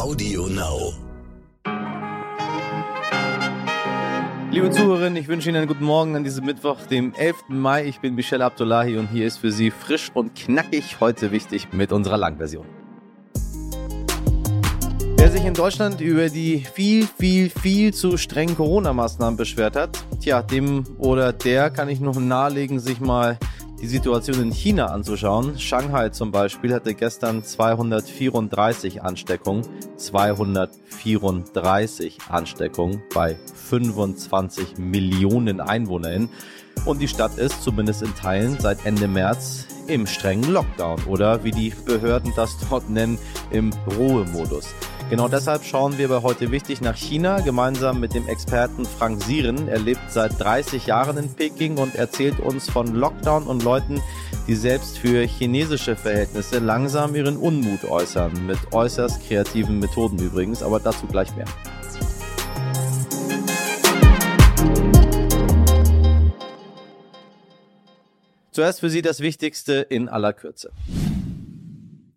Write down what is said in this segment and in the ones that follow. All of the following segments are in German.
Audio Now. Liebe Zuhörerinnen, ich wünsche Ihnen einen guten Morgen an diesem Mittwoch, dem 11. Mai. Ich bin Michelle Abdullahi und hier ist für Sie frisch und knackig heute wichtig mit unserer Langversion. Wer sich in Deutschland über die viel, viel, viel zu strengen Corona-Maßnahmen beschwert hat, tja, dem oder der kann ich nur nahelegen, sich mal die Situation in China anzuschauen. Shanghai zum Beispiel hatte gestern 234 Ansteckungen, 234 Ansteckungen bei 25 Millionen EinwohnerInnen. Und die Stadt ist zumindest in Teilen seit Ende März im strengen Lockdown oder wie die Behörden das dort nennen, im Ruhemodus. Genau deshalb schauen wir bei heute wichtig nach China gemeinsam mit dem Experten Frank Sieren. Er lebt seit 30 Jahren in Peking und erzählt uns von Lockdown und Leuten, die selbst für chinesische Verhältnisse langsam ihren Unmut äußern. Mit äußerst kreativen Methoden übrigens, aber dazu gleich mehr. Zuerst für Sie das Wichtigste in aller Kürze.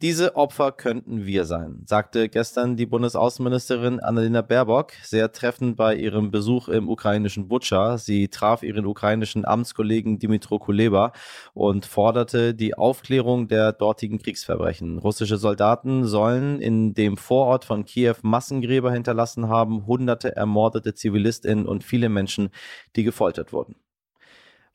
Diese Opfer könnten wir sein, sagte gestern die Bundesaußenministerin Annalena Baerbock sehr treffend bei ihrem Besuch im ukrainischen Butscha. Sie traf ihren ukrainischen Amtskollegen Dimitro Kuleba und forderte die Aufklärung der dortigen Kriegsverbrechen. Russische Soldaten sollen in dem Vorort von Kiew Massengräber hinterlassen haben, hunderte ermordete Zivilistinnen und viele Menschen, die gefoltert wurden.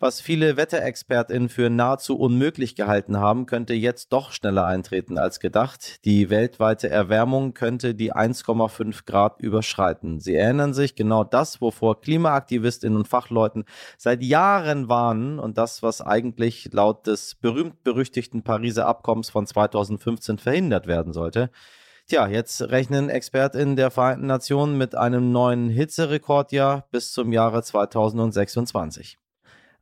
Was viele Wetterexpertinnen für nahezu unmöglich gehalten haben, könnte jetzt doch schneller eintreten als gedacht. Die weltweite Erwärmung könnte die 1,5 Grad überschreiten. Sie erinnern sich genau das, wovor Klimaaktivistinnen und Fachleuten seit Jahren warnen und das, was eigentlich laut des berühmt-berüchtigten Pariser Abkommens von 2015 verhindert werden sollte. Tja, jetzt rechnen ExpertInnen der Vereinten Nationen mit einem neuen Hitzerekordjahr bis zum Jahre 2026.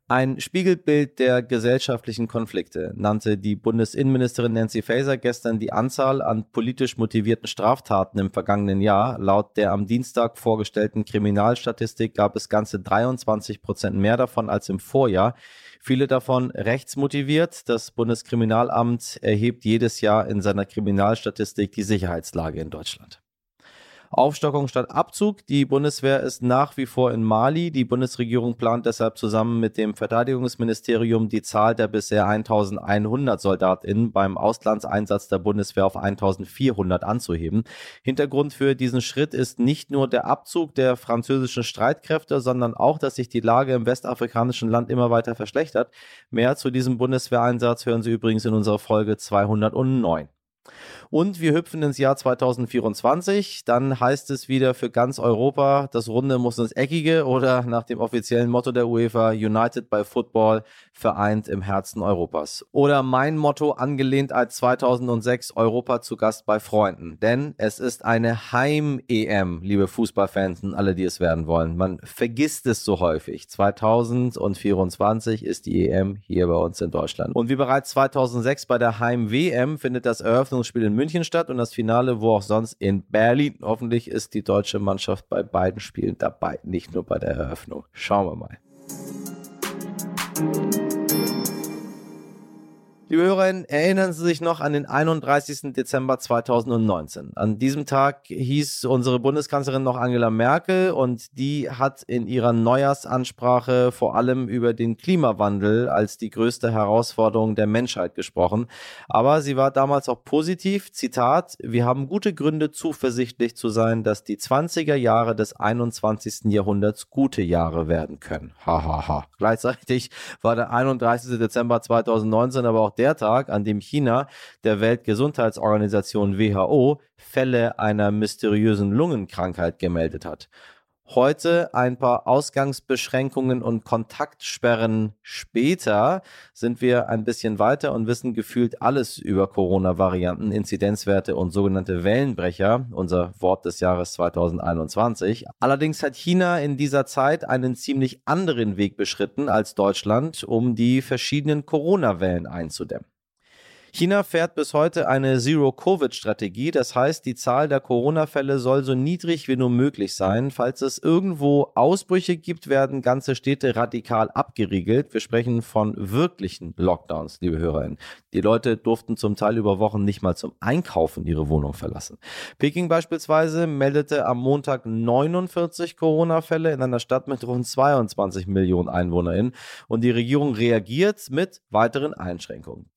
Ein Spiegelbild der gesellschaftlichen Konflikte nannte die Bundesinnenministerin Nancy Faeser gestern die Anzahl an politisch motivierten Straftaten im vergangenen Jahr. Laut der am Dienstag vorgestellten Kriminalstatistik gab es ganze 23 Prozent mehr davon als im Vorjahr. Viele davon rechtsmotiviert. Das Bundeskriminalamt erhebt jedes Jahr in seiner Kriminalstatistik die Sicherheitslage in Deutschland. Aufstockung statt Abzug. Die Bundeswehr ist nach wie vor in Mali. Die Bundesregierung plant deshalb zusammen mit dem Verteidigungsministerium die Zahl der bisher 1100 SoldatInnen beim Auslandseinsatz der Bundeswehr auf 1400 anzuheben. Hintergrund für diesen Schritt ist nicht nur der Abzug der französischen Streitkräfte, sondern auch, dass sich die Lage im westafrikanischen Land immer weiter verschlechtert. Mehr zu diesem Bundeswehreinsatz hören Sie übrigens in unserer Folge 209. Und wir hüpfen ins Jahr 2024. Dann heißt es wieder für ganz Europa, das Runde muss ins Eckige oder nach dem offiziellen Motto der UEFA, United by Football, vereint im Herzen Europas. Oder mein Motto, angelehnt als 2006, Europa zu Gast bei Freunden. Denn es ist eine Heim-EM, liebe Fußballfans und alle, die es werden wollen. Man vergisst es so häufig. 2024 ist die EM hier bei uns in Deutschland. Und wie bereits 2006 bei der Heim-WM findet das Eröffnungsspiel in München statt und das Finale wo auch sonst in Berlin. Hoffentlich ist die deutsche Mannschaft bei beiden Spielen dabei, nicht nur bei der Eröffnung. Schauen wir mal. Liebe Hörerinnen, erinnern Sie sich noch an den 31. Dezember 2019. An diesem Tag hieß unsere Bundeskanzlerin noch Angela Merkel und die hat in ihrer Neujahrsansprache vor allem über den Klimawandel als die größte Herausforderung der Menschheit gesprochen. Aber sie war damals auch positiv. Zitat, wir haben gute Gründe zuversichtlich zu sein, dass die 20er Jahre des 21. Jahrhunderts gute Jahre werden können. Hahaha. Ha, ha. Gleichzeitig war der 31. Dezember 2019 aber auch der Tag, an dem China der Weltgesundheitsorganisation WHO Fälle einer mysteriösen Lungenkrankheit gemeldet hat. Heute ein paar Ausgangsbeschränkungen und Kontaktsperren später sind wir ein bisschen weiter und wissen gefühlt alles über Corona-Varianten, Inzidenzwerte und sogenannte Wellenbrecher, unser Wort des Jahres 2021. Allerdings hat China in dieser Zeit einen ziemlich anderen Weg beschritten als Deutschland, um die verschiedenen Corona-Wellen einzudämmen. China fährt bis heute eine Zero-Covid-Strategie. Das heißt, die Zahl der Corona-Fälle soll so niedrig wie nur möglich sein. Falls es irgendwo Ausbrüche gibt, werden ganze Städte radikal abgeriegelt. Wir sprechen von wirklichen Lockdowns, liebe HörerInnen. Die Leute durften zum Teil über Wochen nicht mal zum Einkaufen ihre Wohnung verlassen. Peking beispielsweise meldete am Montag 49 Corona-Fälle in einer Stadt mit rund 22 Millionen EinwohnerInnen und die Regierung reagiert mit weiteren Einschränkungen.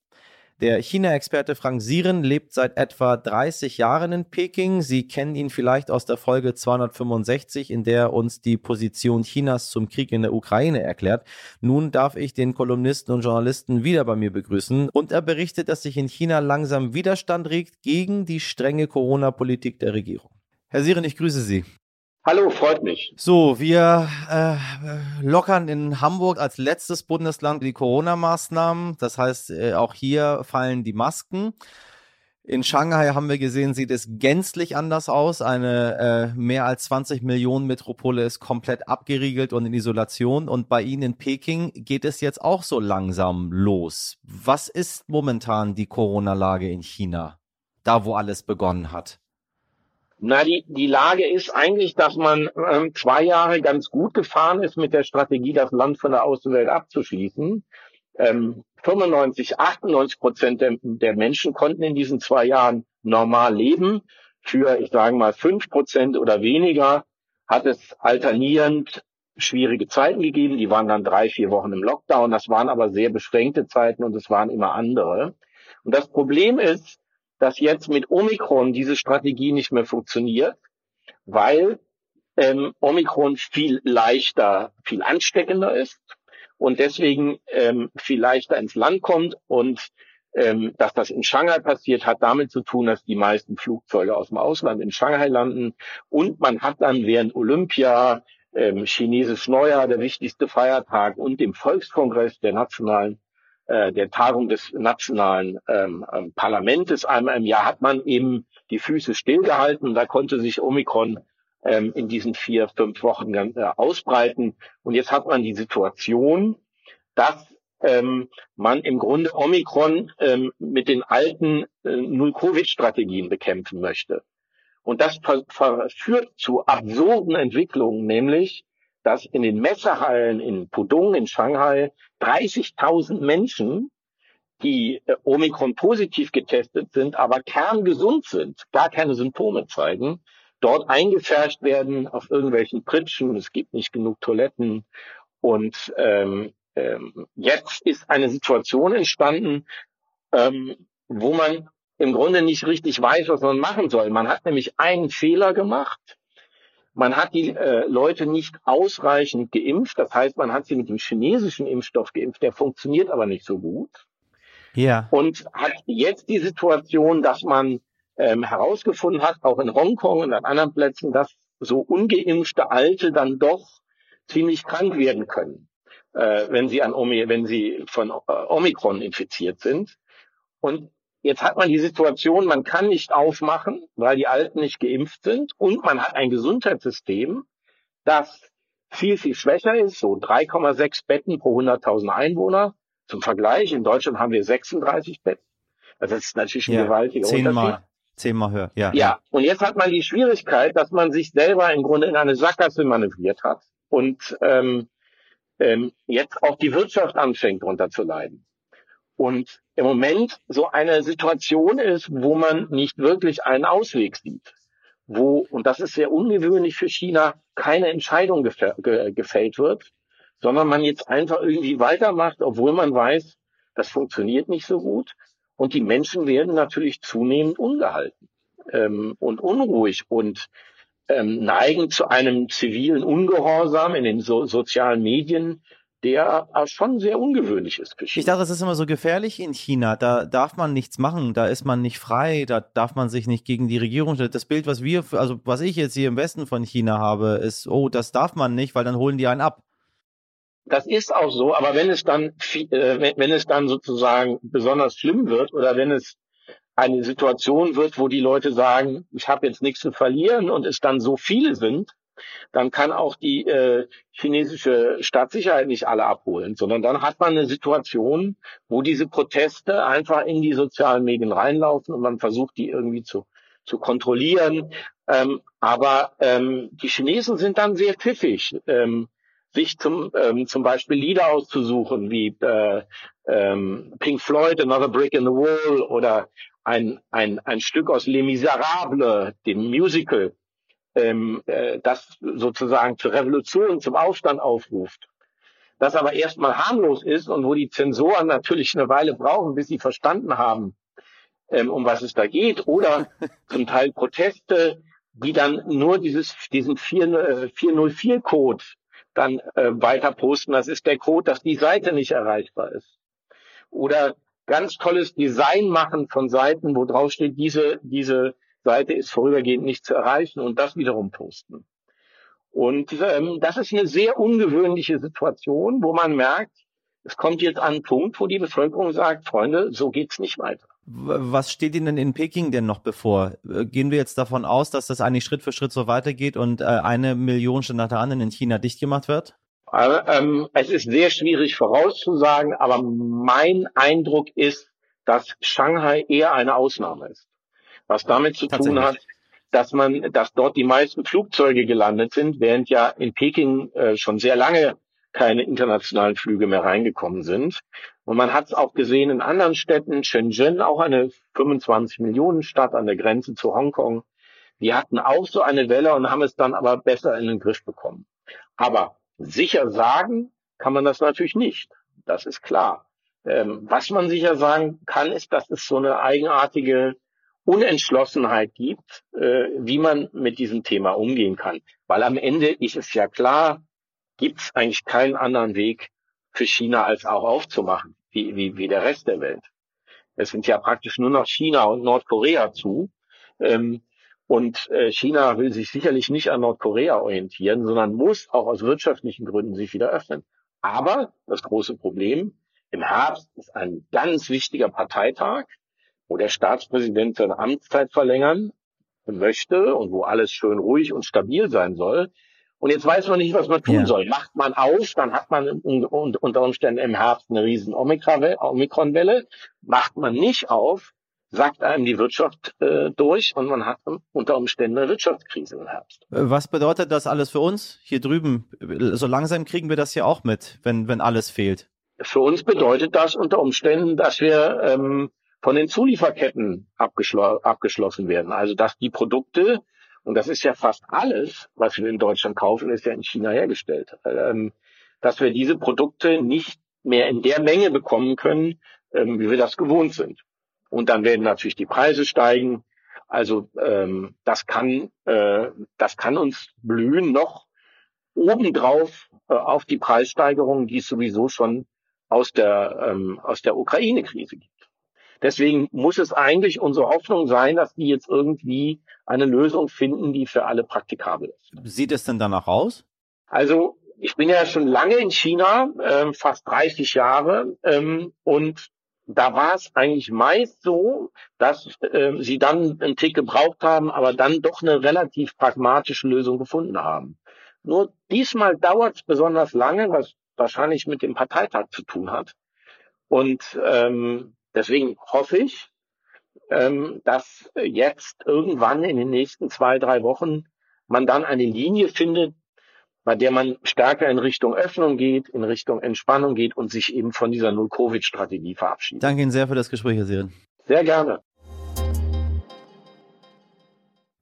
Der China-Experte Frank Sieren lebt seit etwa 30 Jahren in Peking. Sie kennen ihn vielleicht aus der Folge 265, in der er uns die Position Chinas zum Krieg in der Ukraine erklärt. Nun darf ich den Kolumnisten und Journalisten wieder bei mir begrüßen und er berichtet, dass sich in China langsam Widerstand regt gegen die strenge Corona-Politik der Regierung. Herr Sieren, ich grüße Sie. Hallo, freut mich. So, wir äh, lockern in Hamburg als letztes Bundesland die Corona-Maßnahmen. Das heißt, äh, auch hier fallen die Masken. In Shanghai haben wir gesehen, sieht es gänzlich anders aus. Eine äh, mehr als 20 Millionen Metropole ist komplett abgeriegelt und in Isolation. Und bei Ihnen in Peking geht es jetzt auch so langsam los. Was ist momentan die Corona-Lage in China? Da, wo alles begonnen hat. Na, die, die Lage ist eigentlich, dass man ähm, zwei Jahre ganz gut gefahren ist mit der Strategie, das Land von der Außenwelt abzuschließen. Ähm, 95, 98 Prozent der, der Menschen konnten in diesen zwei Jahren normal leben. Für, ich sage mal, fünf Prozent oder weniger hat es alternierend schwierige Zeiten gegeben. Die waren dann drei, vier Wochen im Lockdown. Das waren aber sehr beschränkte Zeiten und es waren immer andere. Und das Problem ist, dass jetzt mit Omikron diese Strategie nicht mehr funktioniert, weil ähm, Omikron viel leichter, viel ansteckender ist und deswegen ähm, viel leichter ins Land kommt und ähm, dass das in Shanghai passiert, hat damit zu tun, dass die meisten Flugzeuge aus dem Ausland in Shanghai landen und man hat dann während Olympia, ähm, chinesisch Neujahr, der wichtigste Feiertag und dem Volkskongress der nationalen der Tagung des nationalen ähm, ähm, Parlamentes einmal im Jahr hat man eben die Füße stillgehalten. Da konnte sich Omikron ähm, in diesen vier, fünf Wochen äh, ausbreiten. Und jetzt hat man die Situation, dass ähm, man im Grunde Omikron ähm, mit den alten äh, Null-Covid-Strategien bekämpfen möchte. Und das führt zu absurden Entwicklungen, nämlich dass in den Messehallen in Pudong in Shanghai 30.000 Menschen, die äh, Omikron positiv getestet sind, aber kerngesund sind, gar keine Symptome zeigen, dort eingefärscht werden auf irgendwelchen Pritschen. Es gibt nicht genug Toiletten. Und ähm, ähm, jetzt ist eine Situation entstanden, ähm, wo man im Grunde nicht richtig weiß, was man machen soll. Man hat nämlich einen Fehler gemacht man hat die äh, Leute nicht ausreichend geimpft. Das heißt, man hat sie mit dem chinesischen Impfstoff geimpft. Der funktioniert aber nicht so gut. Ja. Und hat jetzt die Situation, dass man ähm, herausgefunden hat, auch in Hongkong und an anderen Plätzen, dass so ungeimpfte Alte dann doch ziemlich krank werden können, äh, wenn sie an Omi wenn sie von äh, Omikron infiziert sind. Und Jetzt hat man die Situation, man kann nicht aufmachen, weil die Alten nicht geimpft sind und man hat ein Gesundheitssystem, das viel, viel schwächer ist, so 3,6 Betten pro 100.000 Einwohner. Zum Vergleich, in Deutschland haben wir 36 Betten. Das ist natürlich ein ja, gewaltiger zehnmal, Unterschied. Zehnmal höher, ja. Ja, und jetzt hat man die Schwierigkeit, dass man sich selber im Grunde in eine Sackgasse manövriert hat und ähm, ähm, jetzt auch die Wirtschaft anfängt, darunter zu leiden. Und im Moment so eine Situation ist, wo man nicht wirklich einen Ausweg sieht, wo, und das ist sehr ungewöhnlich für China, keine Entscheidung gefällt wird, sondern man jetzt einfach irgendwie weitermacht, obwohl man weiß, das funktioniert nicht so gut. Und die Menschen werden natürlich zunehmend ungehalten ähm, und unruhig und ähm, neigen zu einem zivilen Ungehorsam in den so sozialen Medien, der schon sehr ungewöhnlich ist. Ich dachte, das ist immer so gefährlich in China. Da darf man nichts machen, da ist man nicht frei, da darf man sich nicht gegen die Regierung stellen. Das Bild, was wir, also was ich jetzt hier im Westen von China habe, ist, oh, das darf man nicht, weil dann holen die einen ab. Das ist auch so, aber wenn es dann, äh, wenn es dann sozusagen besonders schlimm wird oder wenn es eine Situation wird, wo die Leute sagen, ich habe jetzt nichts zu verlieren und es dann so viele sind, dann kann auch die äh, chinesische Staatssicherheit nicht alle abholen, sondern dann hat man eine Situation, wo diese Proteste einfach in die sozialen Medien reinlaufen und man versucht, die irgendwie zu, zu kontrollieren. Ähm, aber ähm, die Chinesen sind dann sehr pfiffig. Ähm, sich zum, ähm, zum Beispiel Lieder auszusuchen, wie äh, ähm, Pink Floyd, Another Brick in the Wall oder ein, ein, ein Stück aus Les Miserables, dem Musical, ähm, äh, das sozusagen zur Revolution, zum Aufstand aufruft. Das aber erstmal harmlos ist und wo die Zensoren natürlich eine Weile brauchen, bis sie verstanden haben, ähm, um was es da geht, oder zum Teil Proteste, die dann nur dieses, diesen 404-Code dann äh, weiter posten. Das ist der Code, dass die Seite nicht erreichbar ist. Oder ganz tolles Design machen von Seiten, wo drauf steht, diese, diese Seite ist vorübergehend nicht zu erreichen und das wiederum posten. Und ähm, das ist eine sehr ungewöhnliche Situation, wo man merkt, es kommt jetzt an einen Punkt, wo die Bevölkerung sagt, Freunde, so geht's nicht weiter. Was steht Ihnen in Peking denn noch bevor? Äh, gehen wir jetzt davon aus, dass das eigentlich Schritt für Schritt so weitergeht und äh, eine Million statt nach der anderen in China dicht gemacht wird? Also, ähm, es ist sehr schwierig vorauszusagen, aber mein Eindruck ist, dass Shanghai eher eine Ausnahme ist. Was damit zu tun hat, dass man, dass dort die meisten Flugzeuge gelandet sind, während ja in Peking äh, schon sehr lange keine internationalen Flüge mehr reingekommen sind. Und man hat es auch gesehen in anderen Städten, Shenzhen, auch eine 25 Millionen Stadt an der Grenze zu Hongkong. Die hatten auch so eine Welle und haben es dann aber besser in den Griff bekommen. Aber sicher sagen kann man das natürlich nicht. Das ist klar. Ähm, was man sicher sagen kann, ist, dass es so eine eigenartige Unentschlossenheit gibt, äh, wie man mit diesem Thema umgehen kann. Weil am Ende ist es ja klar, gibt es eigentlich keinen anderen Weg für China als auch aufzumachen, wie, wie, wie der Rest der Welt. Es sind ja praktisch nur noch China und Nordkorea zu. Ähm, und äh, China will sich sicherlich nicht an Nordkorea orientieren, sondern muss auch aus wirtschaftlichen Gründen sich wieder öffnen. Aber das große Problem, im Herbst ist ein ganz wichtiger Parteitag, wo der Staatspräsident seine Amtszeit verlängern möchte und wo alles schön ruhig und stabil sein soll. Und jetzt weiß man nicht, was man tun ja. soll. Macht man auf, dann hat man unter Umständen im Herbst eine riesen Omikron-Welle. Macht man nicht auf, sagt einem die Wirtschaft äh, durch und man hat unter Umständen eine Wirtschaftskrise im Herbst. Was bedeutet das alles für uns hier drüben? So langsam kriegen wir das ja auch mit, wenn, wenn alles fehlt. Für uns bedeutet das unter Umständen, dass wir ähm, von den Zulieferketten abgeschl abgeschlossen werden. Also dass die Produkte, und das ist ja fast alles, was wir in Deutschland kaufen, ist ja in China hergestellt. Ähm, dass wir diese Produkte nicht mehr in der Menge bekommen können, ähm, wie wir das gewohnt sind. Und dann werden natürlich die Preise steigen. Also ähm, das kann äh, das kann uns blühen noch obendrauf äh, auf die Preissteigerungen, die es sowieso schon aus der ähm, aus der Ukraine-Krise gibt. Deswegen muss es eigentlich unsere Hoffnung sein, dass die jetzt irgendwie eine Lösung finden, die für alle praktikabel ist. Sieht es denn danach aus? Also ich bin ja schon lange in China, äh, fast 30 Jahre, ähm, und da war es eigentlich meist so, dass äh, sie dann einen Tick gebraucht haben, aber dann doch eine relativ pragmatische Lösung gefunden haben. Nur diesmal dauert es besonders lange, was wahrscheinlich mit dem Parteitag zu tun hat. Und ähm, Deswegen hoffe ich, ähm, dass jetzt irgendwann in den nächsten zwei, drei Wochen man dann eine Linie findet, bei der man stärker in Richtung Öffnung geht, in Richtung Entspannung geht und sich eben von dieser Null-Covid-Strategie verabschiedet. Danke Ihnen sehr für das Gespräch, Herr Siren. Sehr gerne.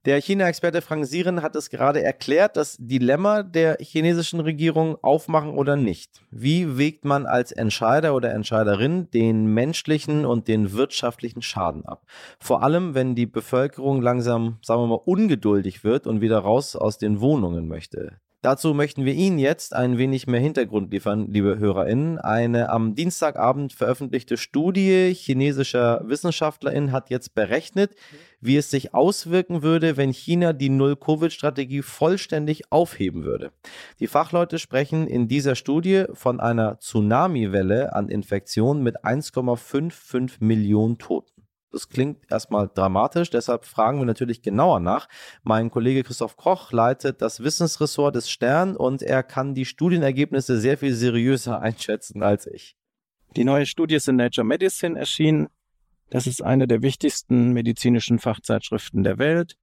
Der China-Experte Frank Siren hat es gerade erklärt, das Dilemma der chinesischen Regierung aufmachen oder nicht. Wie wägt man als Entscheider oder Entscheiderin den menschlichen und den wirtschaftlichen Schaden ab? Vor allem, wenn die Bevölkerung langsam, sagen wir mal, ungeduldig wird und wieder raus aus den Wohnungen möchte. Dazu möchten wir Ihnen jetzt ein wenig mehr Hintergrund liefern, liebe HörerInnen. Eine am Dienstagabend veröffentlichte Studie chinesischer WissenschaftlerInnen hat jetzt berechnet, wie es sich auswirken würde, wenn China die Null-Covid-Strategie vollständig aufheben würde. Die Fachleute sprechen in dieser Studie von einer Tsunami-Welle an Infektionen mit 1,55 Millionen Toten. Das klingt erstmal dramatisch, deshalb fragen wir natürlich genauer nach. Mein Kollege Christoph Koch leitet das Wissensressort des Stern und er kann die Studienergebnisse sehr viel seriöser einschätzen als ich. Die neue Studie ist in Nature Medicine erschienen. Das ist eine der wichtigsten medizinischen Fachzeitschriften der Welt.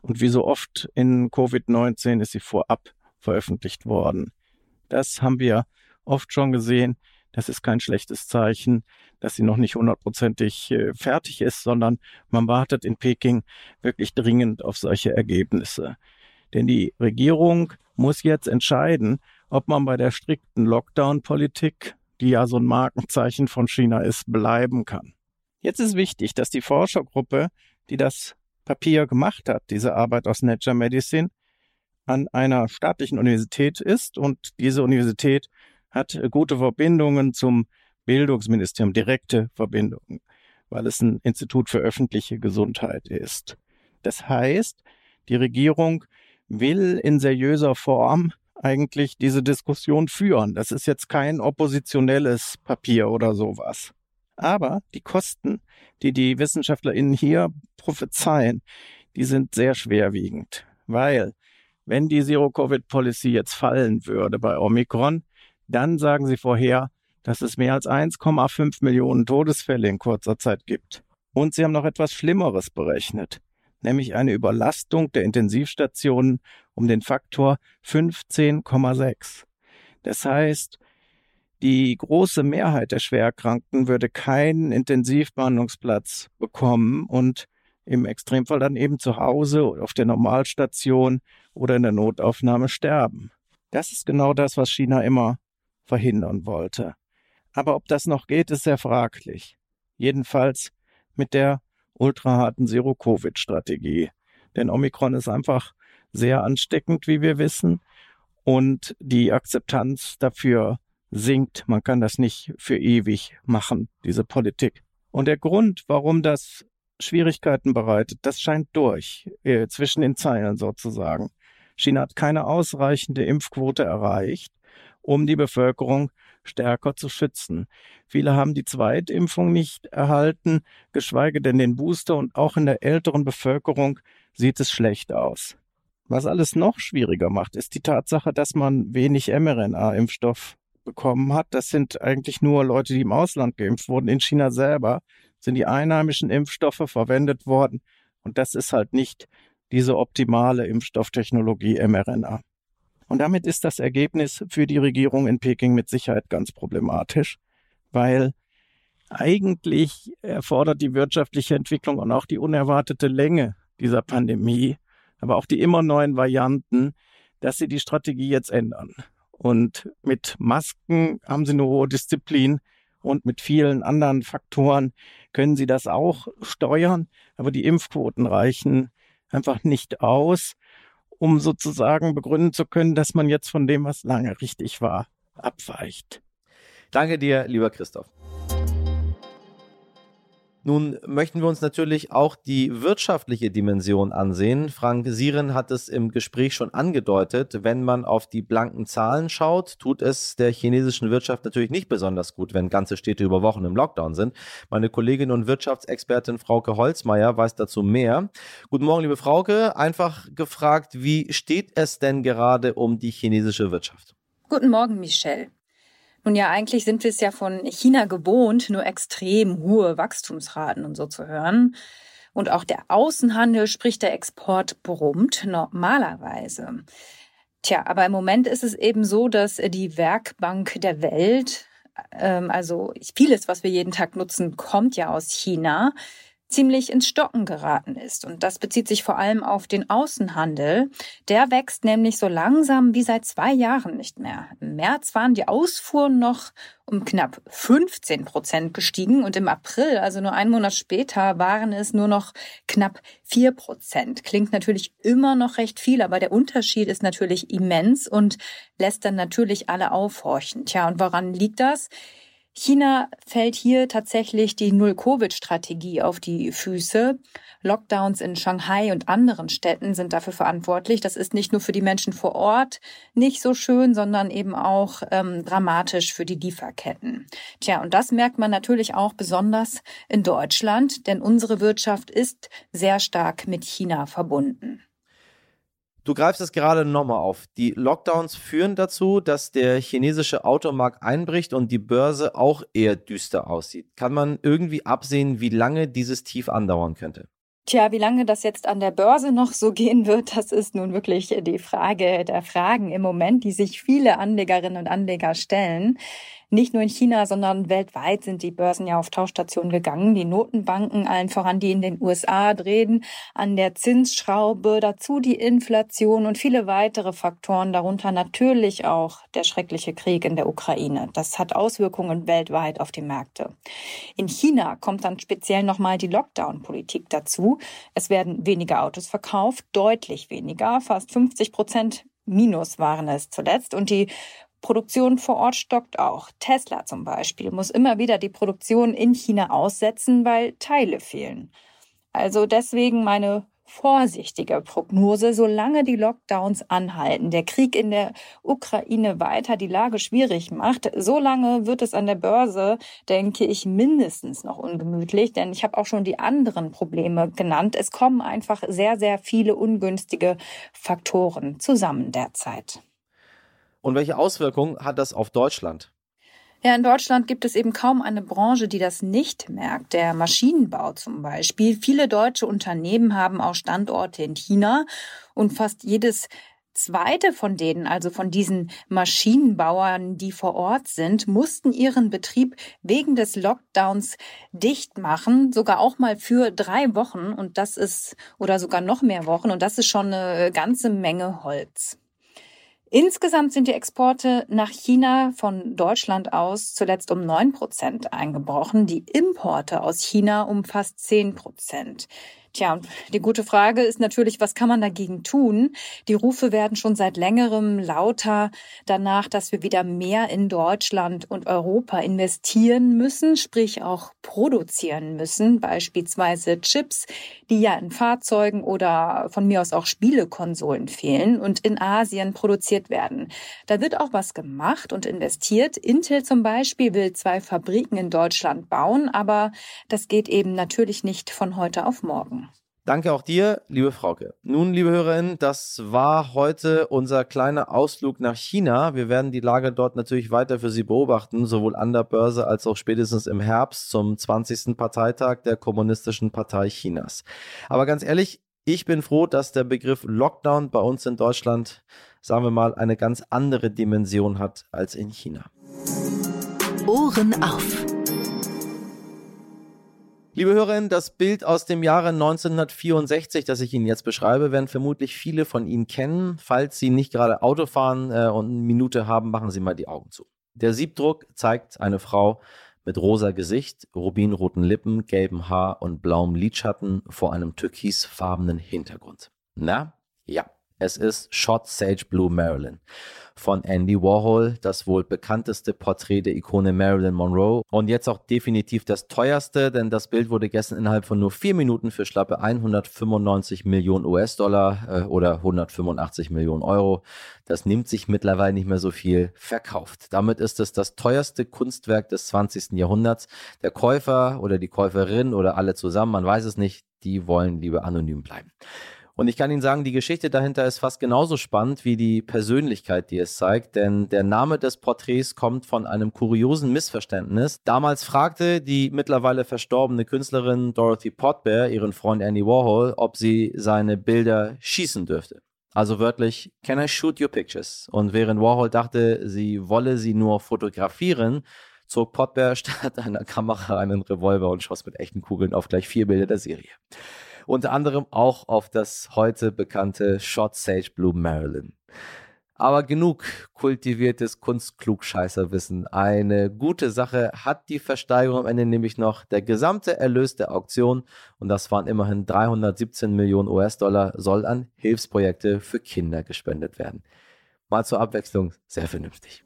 Und wie so oft in Covid-19 ist sie vorab veröffentlicht worden. Das haben wir oft schon gesehen. Das ist kein schlechtes Zeichen, dass sie noch nicht hundertprozentig äh, fertig ist, sondern man wartet in Peking wirklich dringend auf solche Ergebnisse. Denn die Regierung muss jetzt entscheiden, ob man bei der strikten Lockdown-Politik, die ja so ein Markenzeichen von China ist, bleiben kann. Jetzt ist wichtig, dass die Forschergruppe, die das Papier gemacht hat, diese Arbeit aus Nature Medicine, an einer staatlichen Universität ist und diese Universität hat gute Verbindungen zum Bildungsministerium, direkte Verbindungen, weil es ein Institut für öffentliche Gesundheit ist. Das heißt, die Regierung will in seriöser Form eigentlich diese Diskussion führen. Das ist jetzt kein oppositionelles Papier oder sowas. Aber die Kosten, die die WissenschaftlerInnen hier prophezeien, die sind sehr schwerwiegend, weil wenn die Zero-Covid-Policy jetzt fallen würde bei Omikron, dann sagen sie vorher, dass es mehr als 1,5 Millionen Todesfälle in kurzer Zeit gibt. Und sie haben noch etwas Schlimmeres berechnet, nämlich eine Überlastung der Intensivstationen um den Faktor 15,6. Das heißt, die große Mehrheit der Schwererkrankten würde keinen Intensivbehandlungsplatz bekommen und im Extremfall dann eben zu Hause auf der Normalstation oder in der Notaufnahme sterben. Das ist genau das, was China immer verhindern wollte. Aber ob das noch geht, ist sehr fraglich. Jedenfalls mit der ultraharten Zero-Covid-Strategie. Denn Omikron ist einfach sehr ansteckend, wie wir wissen. Und die Akzeptanz dafür sinkt. Man kann das nicht für ewig machen, diese Politik. Und der Grund, warum das Schwierigkeiten bereitet, das scheint durch, äh, zwischen den Zeilen sozusagen. China hat keine ausreichende Impfquote erreicht, um die Bevölkerung stärker zu schützen. Viele haben die Zweitimpfung nicht erhalten, geschweige denn den Booster und auch in der älteren Bevölkerung sieht es schlecht aus. Was alles noch schwieriger macht, ist die Tatsache, dass man wenig mRNA-Impfstoff bekommen hat. Das sind eigentlich nur Leute, die im Ausland geimpft wurden. In China selber sind die einheimischen Impfstoffe verwendet worden. Und das ist halt nicht diese optimale Impfstofftechnologie mRNA. Und damit ist das Ergebnis für die Regierung in Peking mit Sicherheit ganz problematisch, weil eigentlich erfordert die wirtschaftliche Entwicklung und auch die unerwartete Länge dieser Pandemie, aber auch die immer neuen Varianten, dass sie die Strategie jetzt ändern. Und mit Masken haben sie eine hohe Disziplin und mit vielen anderen Faktoren können sie das auch steuern, aber die Impfquoten reichen einfach nicht aus, um sozusagen begründen zu können, dass man jetzt von dem, was lange richtig war, abweicht. Danke dir, lieber Christoph. Nun möchten wir uns natürlich auch die wirtschaftliche Dimension ansehen. Frank Sieren hat es im Gespräch schon angedeutet. Wenn man auf die blanken Zahlen schaut, tut es der chinesischen Wirtschaft natürlich nicht besonders gut, wenn ganze Städte über Wochen im Lockdown sind. Meine Kollegin und Wirtschaftsexpertin Frauke Holzmeier weiß dazu mehr. Guten Morgen, liebe Frauke. Einfach gefragt, wie steht es denn gerade um die chinesische Wirtschaft? Guten Morgen, Michelle. Nun ja, eigentlich sind wir es ja von China gewohnt, nur extrem hohe Wachstumsraten und so zu hören. Und auch der Außenhandel, sprich der Export, brummt normalerweise. Tja, aber im Moment ist es eben so, dass die Werkbank der Welt, ähm, also vieles, was wir jeden Tag nutzen, kommt ja aus China ziemlich ins Stocken geraten ist. Und das bezieht sich vor allem auf den Außenhandel. Der wächst nämlich so langsam wie seit zwei Jahren nicht mehr. Im März waren die Ausfuhren noch um knapp 15 Prozent gestiegen und im April, also nur einen Monat später, waren es nur noch knapp vier Prozent. Klingt natürlich immer noch recht viel, aber der Unterschied ist natürlich immens und lässt dann natürlich alle aufhorchen. Tja, und woran liegt das? China fällt hier tatsächlich die Null-Covid-Strategie auf die Füße. Lockdowns in Shanghai und anderen Städten sind dafür verantwortlich. Das ist nicht nur für die Menschen vor Ort nicht so schön, sondern eben auch ähm, dramatisch für die Lieferketten. Tja, und das merkt man natürlich auch besonders in Deutschland, denn unsere Wirtschaft ist sehr stark mit China verbunden. Du greifst es gerade nochmal auf. Die Lockdowns führen dazu, dass der chinesische Automarkt einbricht und die Börse auch eher düster aussieht. Kann man irgendwie absehen, wie lange dieses Tief andauern könnte? Tja, wie lange das jetzt an der Börse noch so gehen wird, das ist nun wirklich die Frage der Fragen im Moment, die sich viele Anlegerinnen und Anleger stellen. Nicht nur in China, sondern weltweit sind die Börsen ja auf Tauschstationen gegangen. Die Notenbanken, allen voran die in den USA, drehen an der Zinsschraube, dazu die Inflation und viele weitere Faktoren, darunter natürlich auch der schreckliche Krieg in der Ukraine. Das hat Auswirkungen weltweit auf die Märkte. In China kommt dann speziell nochmal die Lockdown-Politik dazu. Es werden weniger Autos verkauft, deutlich weniger, fast 50 Prozent Minus waren es zuletzt. Und die Produktion vor Ort stockt auch. Tesla zum Beispiel muss immer wieder die Produktion in China aussetzen, weil Teile fehlen. Also deswegen meine vorsichtige Prognose, solange die Lockdowns anhalten, der Krieg in der Ukraine weiter die Lage schwierig macht, solange wird es an der Börse, denke ich, mindestens noch ungemütlich, denn ich habe auch schon die anderen Probleme genannt. Es kommen einfach sehr, sehr viele ungünstige Faktoren zusammen derzeit. Und welche Auswirkungen hat das auf Deutschland? Ja, in Deutschland gibt es eben kaum eine Branche, die das nicht merkt. Der Maschinenbau zum Beispiel. Viele deutsche Unternehmen haben auch Standorte in China und fast jedes zweite von denen, also von diesen Maschinenbauern, die vor Ort sind, mussten ihren Betrieb wegen des Lockdowns dicht machen, sogar auch mal für drei Wochen und das ist, oder sogar noch mehr Wochen und das ist schon eine ganze Menge Holz. Insgesamt sind die Exporte nach China von Deutschland aus zuletzt um neun Prozent eingebrochen, die Importe aus China um fast zehn Prozent. Tja, die gute Frage ist natürlich, was kann man dagegen tun? Die Rufe werden schon seit längerem lauter danach, dass wir wieder mehr in Deutschland und Europa investieren müssen, sprich auch produzieren müssen, beispielsweise Chips, die ja in Fahrzeugen oder von mir aus auch Spielekonsolen fehlen und in Asien produziert werden. Da wird auch was gemacht und investiert. Intel zum Beispiel will zwei Fabriken in Deutschland bauen, aber das geht eben natürlich nicht von heute auf morgen. Danke auch dir, liebe Frauke. Nun, liebe Hörerinnen, das war heute unser kleiner Ausflug nach China. Wir werden die Lage dort natürlich weiter für Sie beobachten, sowohl an der Börse als auch spätestens im Herbst zum 20. Parteitag der Kommunistischen Partei Chinas. Aber ganz ehrlich, ich bin froh, dass der Begriff Lockdown bei uns in Deutschland, sagen wir mal, eine ganz andere Dimension hat als in China. Ohren auf. Liebe Hörerinnen, das Bild aus dem Jahre 1964, das ich Ihnen jetzt beschreibe, werden vermutlich viele von Ihnen kennen. Falls Sie nicht gerade Auto fahren äh, und eine Minute haben, machen Sie mal die Augen zu. Der Siebdruck zeigt eine Frau mit rosa Gesicht, rubinroten Lippen, gelbem Haar und blauem Lidschatten vor einem türkisfarbenen Hintergrund. Na, ja, es ist Shot Sage Blue Marilyn von Andy Warhol, das wohl bekannteste Porträt der Ikone Marilyn Monroe und jetzt auch definitiv das teuerste, denn das Bild wurde gestern innerhalb von nur vier Minuten für schlappe 195 Millionen US-Dollar äh, oder 185 Millionen Euro. Das nimmt sich mittlerweile nicht mehr so viel verkauft. Damit ist es das teuerste Kunstwerk des 20. Jahrhunderts. Der Käufer oder die Käuferin oder alle zusammen, man weiß es nicht, die wollen lieber anonym bleiben. Und ich kann Ihnen sagen, die Geschichte dahinter ist fast genauso spannend wie die Persönlichkeit, die es zeigt, denn der Name des Porträts kommt von einem kuriosen Missverständnis. Damals fragte die mittlerweile verstorbene Künstlerin Dorothy Potbear ihren Freund Andy Warhol, ob sie seine Bilder schießen dürfte. Also wörtlich, can I shoot your pictures? Und während Warhol dachte, sie wolle sie nur fotografieren, zog Potbear statt einer Kamera einen Revolver und schoss mit echten Kugeln auf gleich vier Bilder der Serie unter anderem auch auf das heute bekannte Shot Sage Blue Marilyn. Aber genug kultiviertes Kunstklugscheißerwissen. Eine gute Sache hat die Versteigerung am Ende nämlich noch. Der gesamte Erlös der Auktion, und das waren immerhin 317 Millionen US-Dollar, soll an Hilfsprojekte für Kinder gespendet werden. Mal zur Abwechslung sehr vernünftig.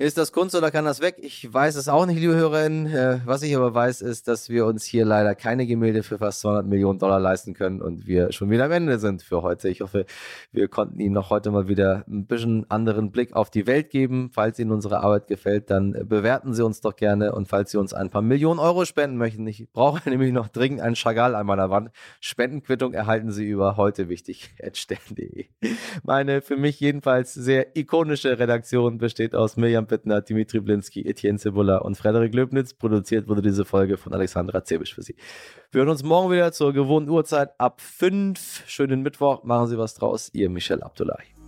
Ist das Kunst oder kann das weg? Ich weiß es auch nicht, liebe Hörerinnen. Äh, was ich aber weiß, ist, dass wir uns hier leider keine Gemälde für fast 200 Millionen Dollar leisten können und wir schon wieder am Ende sind für heute. Ich hoffe, wir konnten Ihnen noch heute mal wieder ein bisschen anderen Blick auf die Welt geben. Falls Ihnen unsere Arbeit gefällt, dann bewerten Sie uns doch gerne und falls Sie uns ein paar Millionen Euro spenden möchten, ich brauche nämlich noch dringend einen Chagall an meiner Wand. Spendenquittung erhalten Sie über heute wichtig Meine für mich jedenfalls sehr ikonische Redaktion besteht aus Mirjam Bittner, Dimitri Blinski, Etienne Cebula und Frederik Löbnitz. Produziert wurde diese Folge von Alexandra Zebisch für Sie. Wir hören uns morgen wieder zur gewohnten Uhrzeit ab 5. Schönen Mittwoch, machen Sie was draus. Ihr Michel Abdullahi.